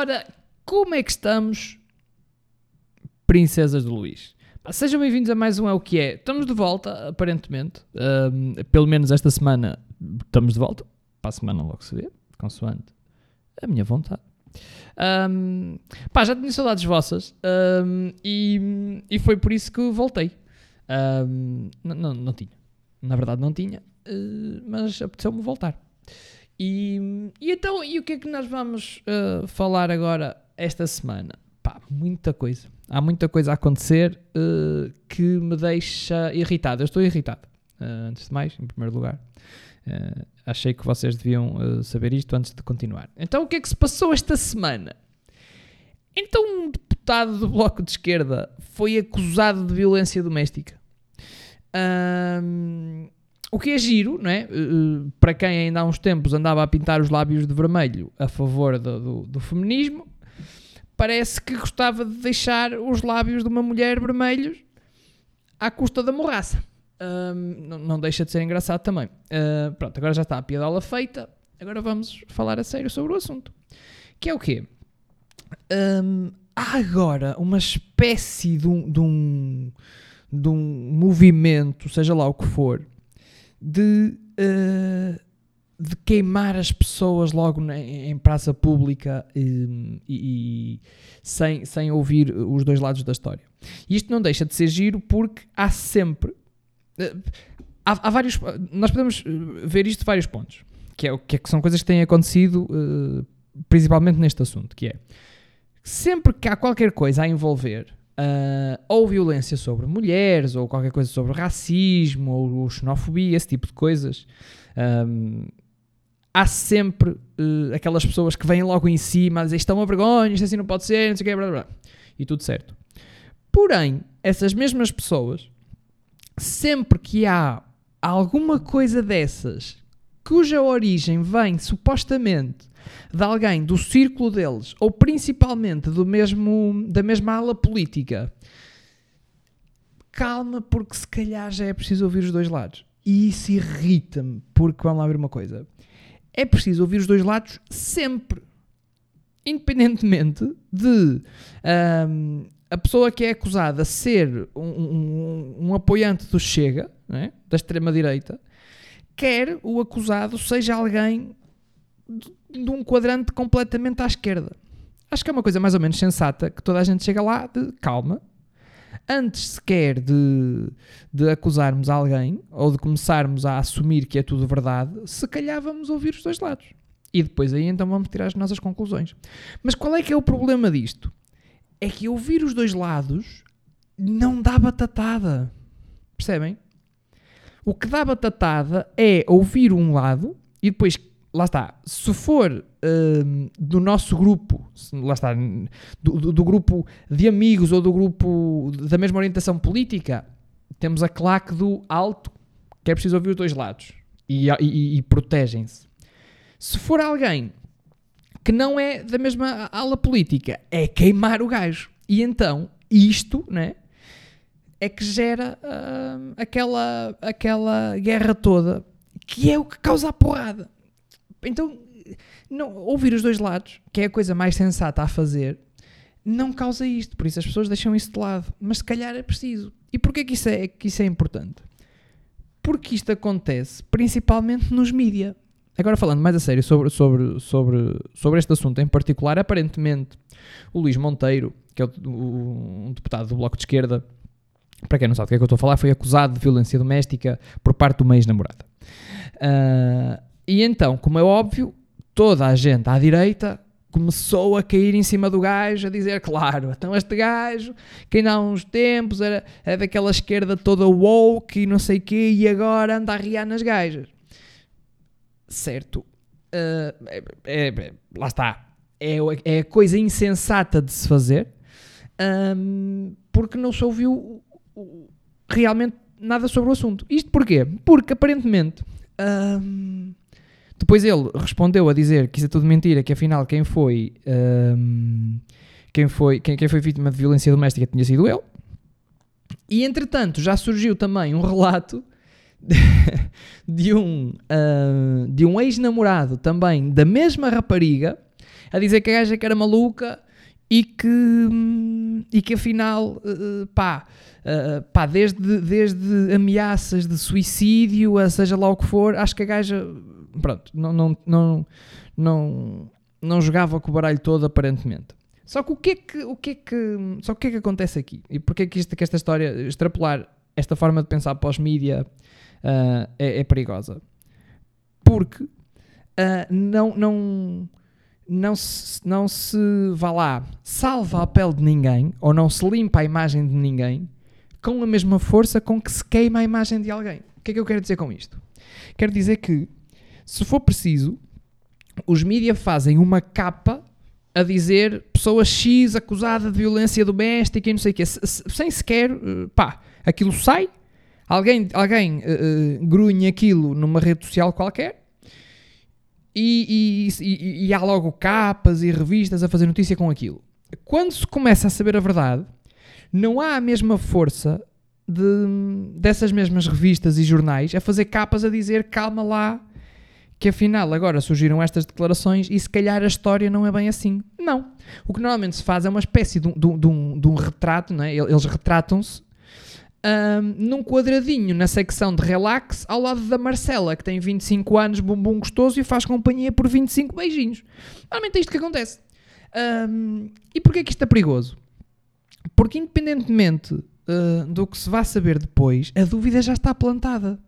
Ora, como é que estamos, princesas de Luís? Sejam bem-vindos a mais um É o que é. Estamos de volta, aparentemente. Ahm, pelo menos esta semana estamos de volta. Para a semana logo se vê, consoante a minha vontade. Ahm, pá, já tinha saudades vossas ahm, e, e foi por isso que voltei. Não, não tinha. Na verdade não tinha, eh, mas apeteceu-me voltar. E, e então, e o que é que nós vamos eh, falar agora esta semana? Pá, muita coisa. Há muita coisa a acontecer eh, que me deixa irritado. Eu estou irritado, eh, antes de mais, em primeiro lugar. Achei que vocês deviam saber isto antes de continuar. Então, o que é que se passou esta semana? Então, um deputado do Bloco de Esquerda foi acusado de violência doméstica. O que é giro, não é? Uh, para quem ainda há uns tempos andava a pintar os lábios de vermelho a favor do, do- do feminismo, parece que gostava de deixar os lábios de uma mulher vermelhos à custa da morraça. Ahm, não, não deixa de ser engraçado também. Ah, pronto, agora já está a piadola feita. Agora vamos falar a sério sobre o assunto. Que é o quê? Ahm, há agora uma espécie de um, de um, de um movimento, seja lá o que for, de, eh, de queimar as pessoas logo na- em praça pública e, e- e sem, sem ouvir os dois lados da história. E isto não deixa de ser giro porque há sempre. eh, há, há vários. Nós podemos eh, ver isto de vários pontos. Que, é, que, é que são coisas que têm acontecido eh, principalmente neste assunto, que é sempre que há qualquer coisa a envolver ah, ou violência sobre mulheres, ou qualquer coisa sobre racismo, ou xenofobia, esse tipo de coisas, ahm, há sempre eh, aquelas pessoas que vêm logo em cima a dizer isto é uma vergonha, isto assim não pode ser, não sei o quê, blá, blá. e tudo certo. Porém, essas mesmas pessoas, sempre que há alguma coisa dessas cuja origem vem supostamente de alguém do círculo deles, ou principalmente do mesmo, da mesma ala política, calma, porque se calhar já é preciso ouvir os dois lados. E isso irrita-me, porque vamos lá ver uma coisa: é preciso ouvir os dois lados sempre, independentemente de ahm, a pessoa que é acusada ser um, um- um apoiante do Chega, é? da extrema-direita, quer o acusado seja alguém de, um quadrante completamente à esquerda. Acho que é uma coisa mais ou menos sensata que toda a gente chega lá de calma. Antes sequer de, de acusarmos alguém ou de começarmos a assumir que é tudo verdade, se calhar vamos ouvir os dois lados. E depois aí então vamos tirar as nossas conclusões. Mas qual é que é o problema disto? É que ouvir os dois lados não dá batatada. Percebem? O que dá batatada é ouvir um lado e depois, lá está, se for hum, do nosso grupo, lá está, do, do- do grupo de amigos ou do grupo da mesma orientação política, temos a claque do alto, que é preciso ouvir os dois lados e, e- e protegem-se. Se for alguém que não é da mesma ala política, é queimar o gajo. E então, isto, né? É que gera hum, aquela, aquela guerra toda que é o que causa a porrada. Então, não, ouvir os dois lados, que é a coisa mais sensata a fazer, não causa isto. Por isso as pessoas deixam isso de lado. Mas se calhar é preciso. E porquê que isso é, que isso é importante? Porque isto acontece principalmente nos mídia. Agora falando mais a sério sobre, sobre, sobre, sobre este assunto em particular, aparentemente o Luís Monteiro, que é o- o- um deputado do Bloco de Esquerda, para quem não sabe do que é que eu estou a falar, foi acusado de violência doméstica por parte de uma ex-namorada. Ah, e então, como é óbvio, toda a gente à direita começou a cair em cima do gajo, a dizer, claro, então este gajo, que ainda há uns tempos era, era daquela esquerda toda woke e não sei o quê, e agora anda a riar nas gajas. Certo. Ah, é- é- lá está. É, é a coisa insensata de se fazer, ahm, porque não se ouviu realmente nada sobre o assunto. Isto porquê? Porque aparentemente depois ele respondeu a dizer que isso é tudo mentira, que afinal quem foi quem foi, quem, quem foi vítima de violência doméstica tinha sido ele. E entretanto já surgiu também um relato de um, ah, de um ex-namorado também da mesma rapariga a dizer que a gaja que era maluca e que, e que afinal, uh, pá, uh, pá desde, desde ameaças de suicídio a seja lá o que for, acho que a gaja, pronto, não, não, não, não, não jogava com o baralho todo aparentemente. Só que o que é que, o que, é que, só que, que, é que acontece aqui? E porquê que, isto, que esta história, extrapolar esta forma de pensar pós-mídia uh, é, é, perigosa? Porque uh, não, não, não, se, não se vá lá, salva a pele de ninguém, ou não se limpa a imagem de ninguém, com a mesma força com que se queima a imagem de alguém. O que é que eu quero dizer com isto? Quero dizer que, se for preciso, os mídias fazem uma capa a dizer pessoa X acusada de violência doméstica e não sei o quê, sem sequer, eh, pá, aquilo sai, alguém, alguém uh, uh, grunhe aquilo numa rede social qualquer e, e, e, e há logo capas e revistas a fazer notícia com aquilo. Quando se começa a saber a verdade, não há a mesma força de, dessas mesmas revistas e jornais a fazer capas a dizer calma lá, que afinal agora surgiram estas declarações e se calhar a história não é bem assim. Não. O que normalmente se faz é uma espécie de, de, de, um, de um, retrato, não é? eles retratam-se um, num quadradinho na secção de relax ao lado da Marcela, que tem 25 anos, bumbum gostoso e faz companhia por 25 beijinhos. Normalmente é isto que acontece. Um, e porquê que isto é perigoso? Porque independentemente uh, do que se vá saber depois, a dúvida já está plantada.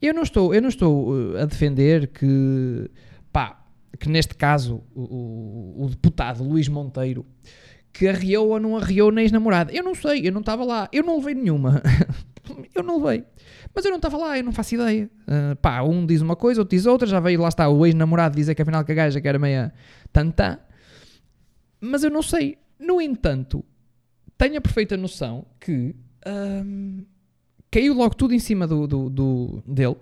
Eu não estou, eu não estou uh, a defender que, pá, que neste caso o, o, o deputado Luís Monteiro que arriou ou não arriou na ex-namorada. Eu não sei, eu não estava lá, eu não levei nenhuma. eu não levei. Mas eu não estava lá, eu não faço ideia. Uh, pá, um diz uma coisa, outro diz outra, já veio, lá está, o ex-namorado dizer que afinal que a gaja que era meia tantã. Mas eu não sei. No entanto, tenho a perfeita noção que um, caiu logo tudo em cima do, do, do, dele.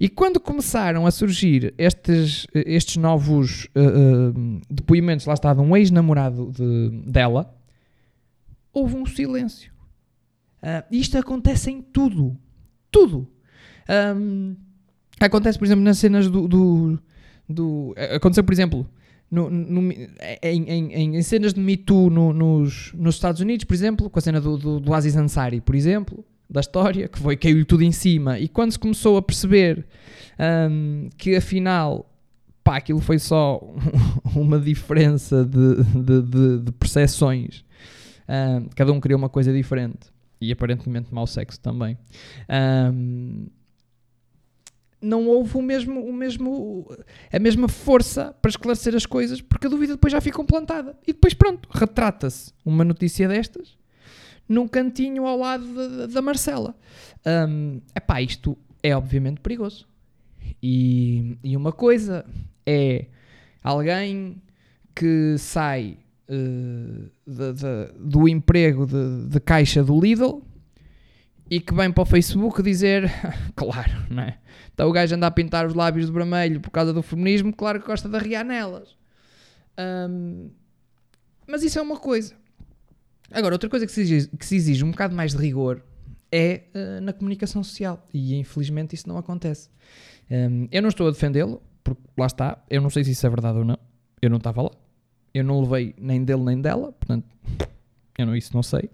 E quando começaram a surgir estes, estes novos uh, uh, depoimentos, lá estava um ex-namorado de, dela, houve um silêncio. Uh, isto acontece em tudo. Tudo. Um, acontece, por exemplo, nas cenas do. do, do aconteceu, por exemplo, no, no, em, em, em, cenas de Me Too no, nos, nos Estados Unidos, por exemplo, com a cena do, do, do Aziz Ansari, por exemplo da história, que foi caiu tudo em cima. E quando se começou a perceber um, que afinal pá, aquilo foi só uma diferença de, de, de, de percepções, um, cada um queria uma coisa diferente e aparentemente mau sexo também. Um, não houve o mesmo, o mesmo, a mesma força para esclarecer as coisas, porque a dúvida depois já ficou plantada. E depois, pronto, retrata-se uma notícia destas num cantinho ao lado de, da Marcela. Um, epá, isto é obviamente perigoso. E, e uma coisa é alguém que sai uh, de, de, do emprego de, de, caixa do Lidl e que vem para o Facebook dizer, claro, não é? Então o gajo anda a pintar os lábios de vermelho por causa do feminismo, claro que gosta de arriar nelas. Um, mas isso é uma coisa. Agora, outra coisa que se exige, que se exige um bocado mais de rigor é uh, na comunicação social. E infelizmente isso não acontece. Um, eu não estou a defendê-lo, porque lá está, eu não sei se isso é verdade ou não. Eu não estava lá. Eu não levei nem dele nem dela, portanto, eu não, isso não sei.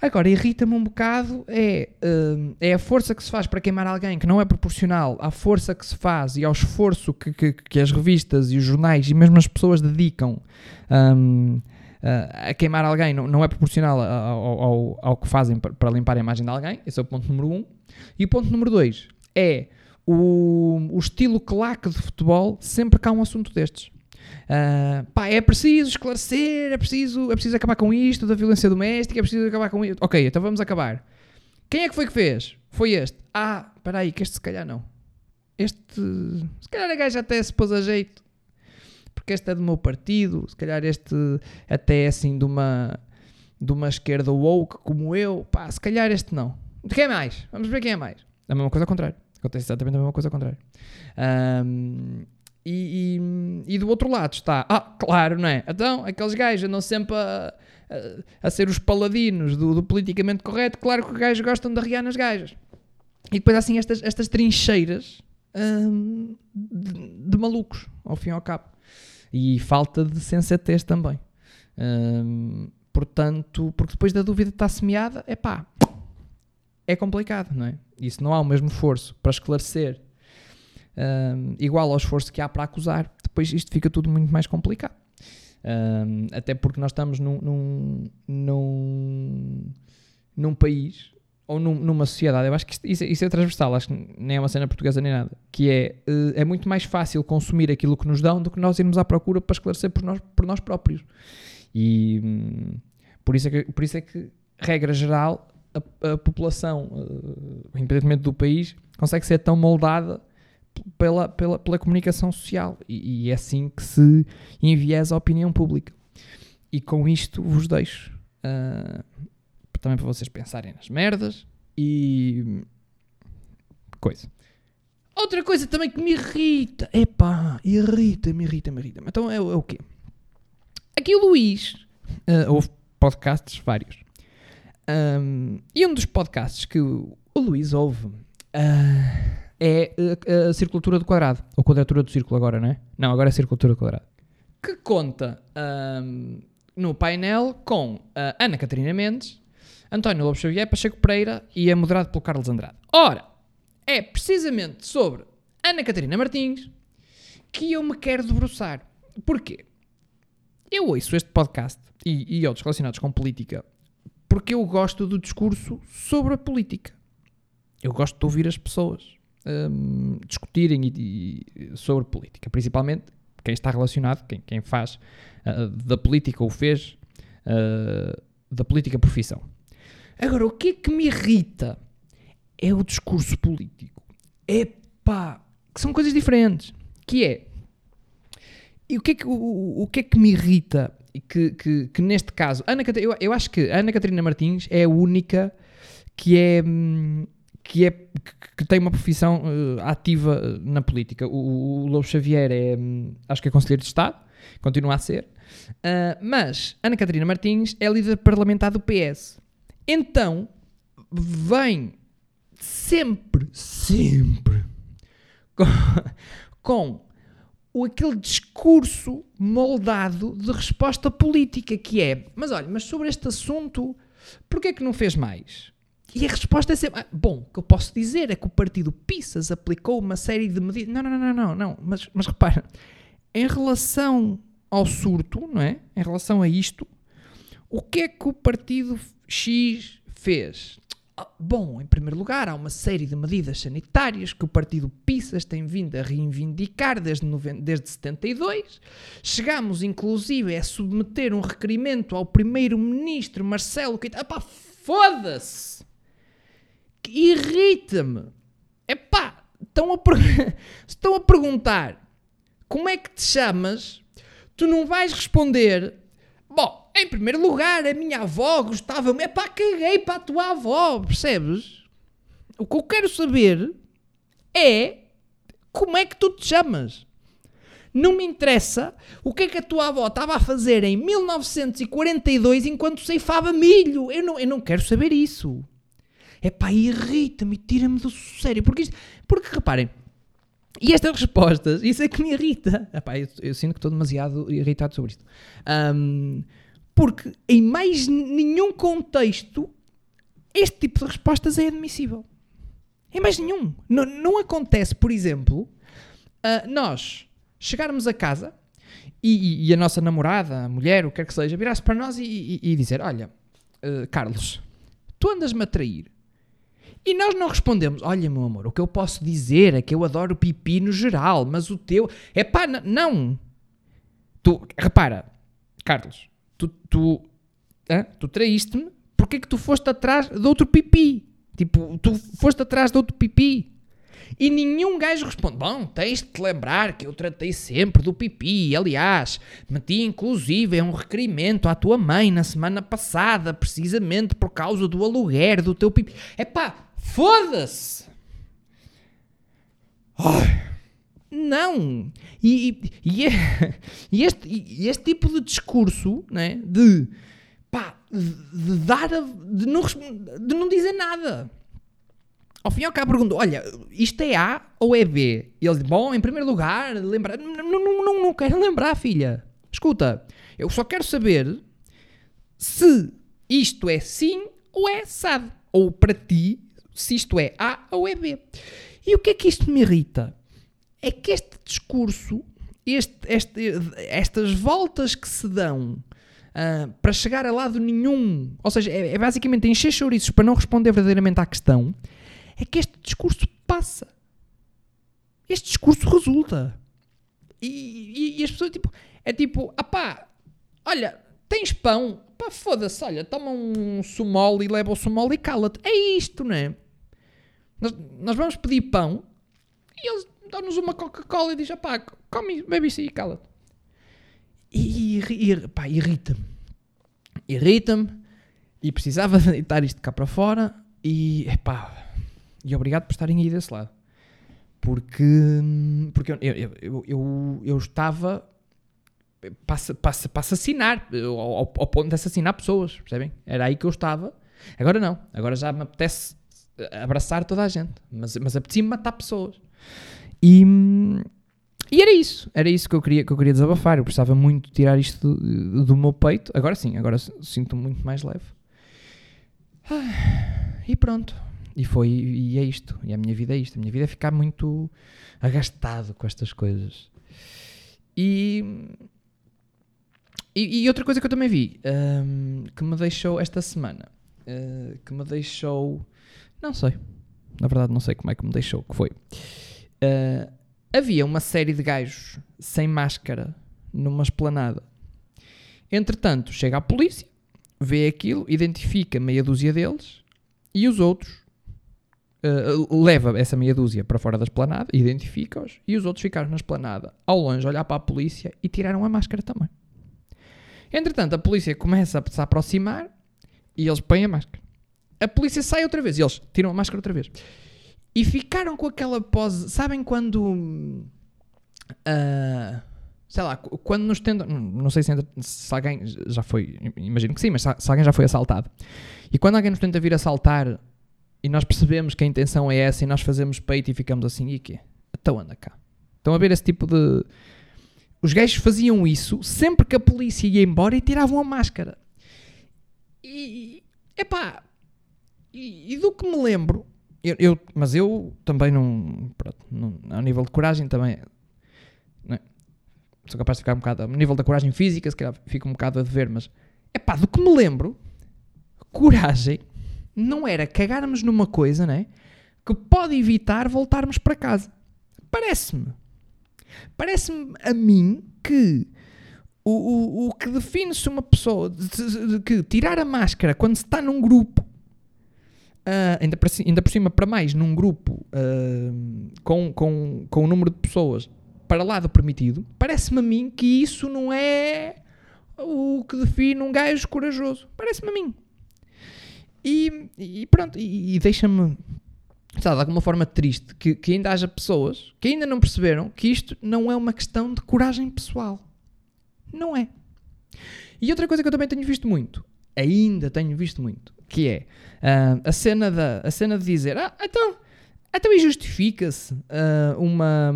Agora, irrita-me um bocado é, uh, é a força que se faz para queimar alguém que não é proporcional à força que se faz e ao esforço que, que, que as revistas e os jornais e mesmo as pessoas dedicam um, a queimar alguém não, não é proporcional ao, ao, ao, que fazem para limpar a imagem de alguém. Esse é o ponto número um. E o ponto número dois é o, o estilo claque de futebol sempre que há um assunto destes. Uh, pá, é preciso esclarecer, é preciso, é preciso acabar com isto, da violência doméstica, é preciso acabar com isto. Ok, então vamos acabar. Quem é que foi que fez? Foi este. Ah, espera aí, que este se calhar não. Este, se calhar a gaja até se pôs a jeito porque este é do meu partido, se calhar este até é assim de uma, de uma esquerda woke como eu, pá, se calhar este não. De quem é mais? Vamos ver quem é mais. A mesma coisa ao contrário. Acontece exatamente a mesma coisa ao contrário. Um, e, e, e, do outro lado está, ah, claro, não é? Então, aqueles gajos andam sempre a, a, a ser os paladinos do, do, politicamente correto, claro que os gajos gostam de arriar nas gajas. E depois assim estas, estas trincheiras de, de, malucos, ao fim e ao cabo. E falta de sensatez também. Hum, portanto, porque depois da dúvida está semeada, é pá, é complicado, não é? Isso não há o mesmo esforço para esclarecer, hum, igual ao esforço que há para acusar, depois isto fica tudo muito mais complicado. Hum, até porque nós estamos num, num, num, num país ou num, numa sociedade, eu acho que isso, isso, é transversal, acho que nem é uma cena portuguesa nem nada, que é, eh, é muito mais fácil consumir aquilo que nos dão do que nós irmos à procura para esclarecer por nós, por nós próprios. E hum, por, isso é que, por isso é que, regra geral, a, a população, uh, independentemente do país, consegue ser tão moldada pela, pela, pela comunicação social e, e é assim que se enviesa a opinião pública. E com isto vos deixo. Uh, também para vocês pensarem nas merdas e. coisa. Outra coisa também que me irrita. Epá, irrita, me irrita. Então é, é o quê? Aqui o Luís. Uh, houve podcasts vários. Um, e um dos podcasts que o, Luís ouve uh, é a, a, circulatura do quadrado. Ou quadratura do círculo agora, não é? Não, agora é a circulatura do quadrado. Que conta um, no painel com Ana Catarina Mendes, António Lobo Xavier, Pacheco Pereira e é moderado pelo Carlos Andrade. Ora, é precisamente sobre Ana Catarina Martins que eu me quero debruçar. Porquê? Eu ouço este podcast e, e outros relacionados com política porque eu gosto do discurso sobre a política. Eu gosto de ouvir as pessoas um, discutirem e, e, sobre política, principalmente quem está relacionado, quem, quem faz uh, da política ou fez uh, da política profissão. Agora, o que é que me irrita é o discurso político. É pá, que são coisas diferentes. Que é. E o que é que, o, o que, é que me irrita? Que, que, que neste caso, Ana, eu, eu acho que Ana Catarina Martins é a única que é. Que, é, que tem uma profissão uh, ativa eh, na política. O, o Lobo Xavier é, um, acho que é Conselheiro de Estado, continua a ser. Uh, mas Ana Catarina Martins é líder parlamentar do PS. Então, vem sempre, sempre com, com aquele discurso moldado de resposta política que é, mas olha, mas sobre este assunto, porquê é que não fez mais? E a resposta é sempre, ah, bom, o que eu posso dizer é que o partido Pissas aplicou uma série de medidas. Não, não, não, não, não, mas, mas repara, em relação ao surto, não é? Em relação a isto, o que é que o partido X fez? Ah, bom, em primeiro lugar, há uma série de medidas sanitárias que o partido Pissas tem vindo a reivindicar desde, desde 72. Chegamos, inclusive, a submeter um requerimento ao primeiro-ministro Marcelo Caetano. Epá, foda-se! Irrita-me! Epá, estão a, estão a perguntar como é que te chamas, tu não vais responder Bom, em primeiro lugar, a minha avó gostava-me. É pá, caguei para a tua avó, percebes? O que eu quero saber é como é que tu te chamas. Não me interessa o que é que a tua avó estava a fazer em 1942 enquanto ceifava milho. Eu não, eu não quero saber isso. É pá, irrita-me, tira-me do sério. Porque, isto, porque reparem, e estas respostas, isso é que me irrita. Epá, eu, eu sinto que estou demasiado irritado sobre isto. Um, porque em mais nenhum contexto este tipo de respostas é admissível. Em mais nenhum. Não, não acontece, por exemplo, uh, nós chegarmos a casa e, e, e, a nossa namorada, a mulher, o que quer que seja, virar-se para nós e, e dizer: Olha, uh, Carlos, tu andas-me a trair e nós não respondemos: Olha, meu amor, o que eu posso dizer é que eu adoro pipi no geral, mas o teu. É pá, não. Tu, repara, Carlos, tu, tu, tu traíste-me, porque é que tu foste atrás de outro pipi? Tipo, tu foste atrás de outro pipi. E nenhum gajo responde: Bom, tens de te lembrar que eu tratei sempre do pipi. Aliás, meti inclusive um requerimento à tua mãe na semana passada, precisamente por causa do aluguer do teu pipi. É pá, Foda-se! Não! E, e, e, este, e este tipo de discurso né, de, pá, de, dar a, de, não, de não dizer nada. Ao fim e ao cabo pergunto: olha, isto é A ou é B? E ele diz: bom, em primeiro lugar, lembrar. Não, não, não, não quero lembrar, filha. Escuta, eu só quero saber se isto é sim ou é SAD. Ou para ti, se isto é A ou é B. E o que é que isto me irrita? É que este discurso, este, este, estas voltas que se dão uh, para chegar a lado nenhum, ou seja, é, é basicamente encher chouriços para não responder verdadeiramente à questão, é que este discurso passa. Este discurso resulta. E, e, e as pessoas, tipo, é tipo, apá, olha, tens pão? Pá, foda-se, olha, toma um sumol e leva o sumol e cala-te. É isto, não é? Nós, nós vamos pedir pão e eles dão-nos uma Coca-Cola e dizem, pá, come, bebe isso e cala-te. E, e pá, irrita-me. Irrita-me e precisava deitar isto cá para fora e, pá, e obrigado por estarem aí desse lado. Porque, porque eu, eu, eu, eu, eu estava para, para, para assassinar, ao, ao, ponto de assassinar pessoas, percebem? Era aí que eu estava. Agora não, agora já me apetece abraçar toda a gente, mas, mas apetecia-me matar pessoas. E, e era isso, era isso que eu queria, que eu queria desabafar. Eu precisava muito tirar isto do, do meu peito. Agora sim, agora sinto-me muito mais leve. E pronto. E foi, e é isto. E a minha vida é isto. A minha vida é ficar muito agastado com estas coisas. E, e, e outra coisa que eu também vi, um, que me deixou esta semana, uh, que me deixou, não sei, na verdade não sei como é que me deixou, que foi. Uh, havia uma série de gajos sem máscara numa esplanada. Entretanto, chega a polícia, vê aquilo, identifica meia dúzia deles e os outros uh, leva essa meia dúzia para fora da esplanada, identifica-os, e os outros ficaram na esplanada, ao longe, olhar para a polícia e tiraram a máscara também. Entretanto, a polícia começa a se aproximar e eles põem a máscara. A polícia sai outra vez e eles tiram a máscara outra vez. E ficaram com aquela pose. Sabem quando. Uh, sei lá, quando nos tentam. Não sei se, se, alguém já foi. Imagino que sim, mas se alguém já foi assaltado. E quando alguém nos tenta vir assaltar e nós percebemos que a intenção é essa e nós fazemos peito e ficamos assim, e quê? Então anda cá. Estão a ver esse tipo de. Os gajos faziam isso sempre que a polícia ia embora e tiravam a máscara. E. Epá. E, e do que me lembro. Eu, eu, mas eu também não, pronto, não. Ao nível de coragem também. É? Sou capaz de ficar um bocado. Ao nível da coragem física, se calhar fico um bocado a dever, mas. Epá, do que me lembro. Coragem não era cagarmos numa coisa, né? Que pode evitar voltarmos para casa. Parece-me. Parece-me a mim que o, o, o que define-se uma pessoa que tirar a máscara quando se está num grupo, uh, ainda, por, ainda por cima para mais, num grupo uh, com, com, com um número de pessoas para lá do permitido, parece-me a mim que isso não é o que define um gajo corajoso. Parece-me a mim. E, e pronto, e, e deixa-me, de alguma forma triste que, que ainda haja pessoas que ainda não perceberam que isto não é uma questão de coragem pessoal. Não é. E outra coisa que eu também tenho visto muito, ainda tenho visto muito, que é uh, a, cena da, a cena de dizer, ah, então, então e justifica-se uh, uma.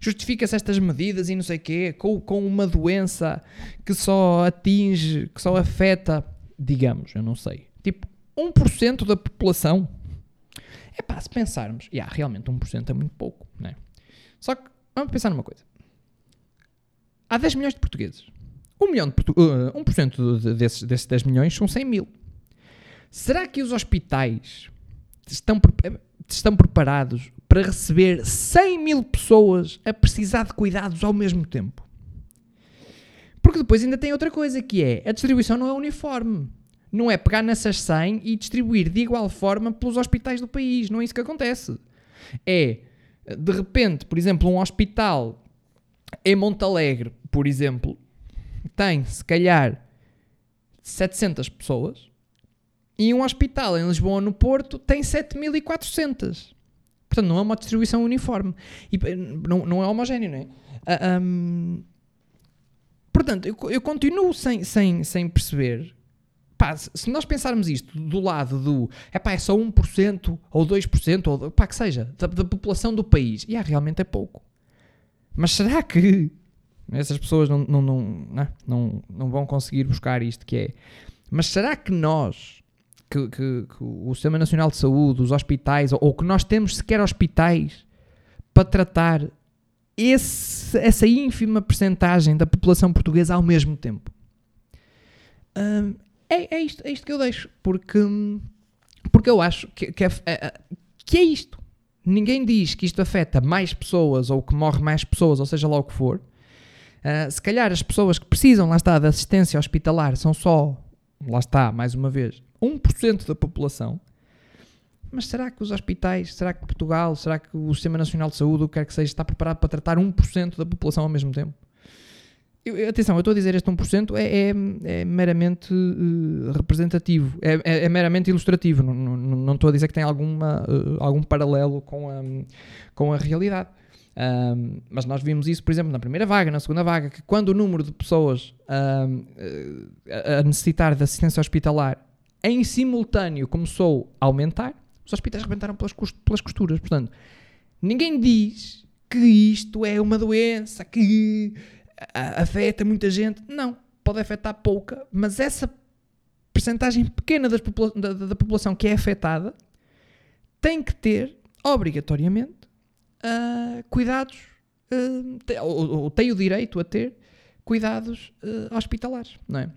Justifica-se estas medidas e não sei o quê, com, com uma doença que só atinge, que só afeta, digamos, eu não sei, tipo 1% da população. É pá, se pensarmos, yeah, realmente 1% é muito pouco, né? Só que vamos pensar numa coisa. Há 10 milhões de portugueses. 1, milhão de portu uh, 1% desses, desses 10 milhões são 100 mil. Será que os hospitais estão, estão preparados para receber 100 mil pessoas a precisar de cuidados ao mesmo tempo? Porque depois ainda tem outra coisa que é a distribuição não é uniforme não é pegar nessas 100 e distribuir de igual forma pelos hospitais do país. Não é isso que acontece. É, de repente, por exemplo, um hospital em Montalegre, por exemplo, tem se calhar 700 pessoas e um hospital em Lisboa, no Porto, tem 7400. Portanto, não é uma distribuição uniforme. E não, não é homogéneo, não é? Uh, ah, um, portanto, eu, eu continuo sem, sem, sem perceber pá, se nós pensarmos isto do lado do é pá, é só 1% ou 2% ou pá, que seja, da, da população do país, e yeah, realmente é pouco. Mas será que Essas pessoas não, não, não, não, não, não vão conseguir buscar isto que é. Mas será que nós, que, que, que o Sistema Nacional de Saúde, os hospitais, ou, ou que nós temos sequer hospitais para tratar esse, essa ínfima percentagem da população portuguesa ao mesmo tempo? Hum, é, é, isto, é isto que eu deixo, porque, porque eu acho que, que, é, é, que é isto. Ninguém diz que isto afeta mais pessoas ou que morre mais pessoas, ou seja lá o que for. Uh, se calhar as pessoas que precisam, lá está, de assistência hospitalar são só, lá está, mais uma vez, 1% da população. Mas será que os hospitais, será que Portugal, será que o Sistema Nacional de Saúde, o que quer que seja, está preparado para tratar 1% da população ao mesmo tempo? Eu, atenção, eu estou a dizer este 1% é, é, é meramente uh, representativo, é, é, é, meramente ilustrativo, não, não, não, estou a dizer que tem alguma, uh, algum paralelo com a, com a realidade. Um, mas nós vimos isso, por exemplo, na primeira vaga, na segunda vaga, que quando o número de pessoas um, a necessitar de assistência hospitalar em simultâneo começou a aumentar, os hospitais rebentaram pelas, pelas costuras. Portanto, ninguém diz que isto é uma doença que afeta muita gente. Não, pode afetar pouca, mas essa percentagem pequena da, da, população que é afetada tem que ter, obrigatoriamente, uh, cuidados, uh, ou, ou, tem o direito a ter cuidados uh, hospitalares, não é?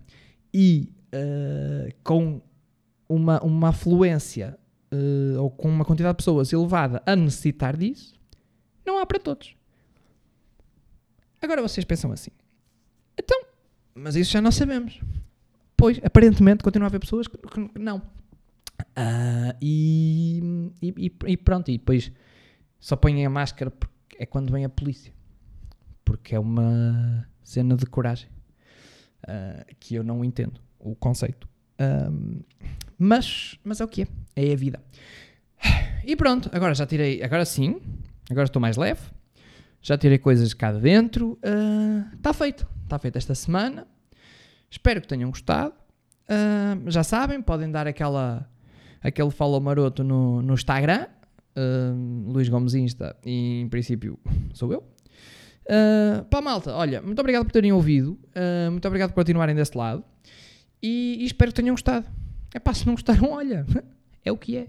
E com uma, uma afluência ou com uma quantidade de pessoas elevada a necessitar disso, não há para todos. Agora vocês pensam assim. Então, mas isso já não sabemos. Pois, aparentemente, continua a haver pessoas que, que não. Uh, e, e, e, pronto, e depois só põem a máscara porque é quando vem a polícia. Porque é uma cena de coragem uh, que eu não entendo o conceito. Uh, mas, mas é o que é. É a vida. E pronto, agora já tirei. Agora sim, agora estou mais leve já tirei coisas cá de dentro. Está uh, feito. Está feito esta semana. Espero que tenham gostado. Uh, já sabem, podem dar aquela, aquele follow maroto no, no Instagram. Uh, Luís Gomes Insta. E em princípio sou eu. Uh, pá, malta, olha, muito obrigado por terem ouvido. Muito obrigado por continuarem desse lado. E, e espero que tenham gostado. É pá, se não gostaram, olha, é o que é.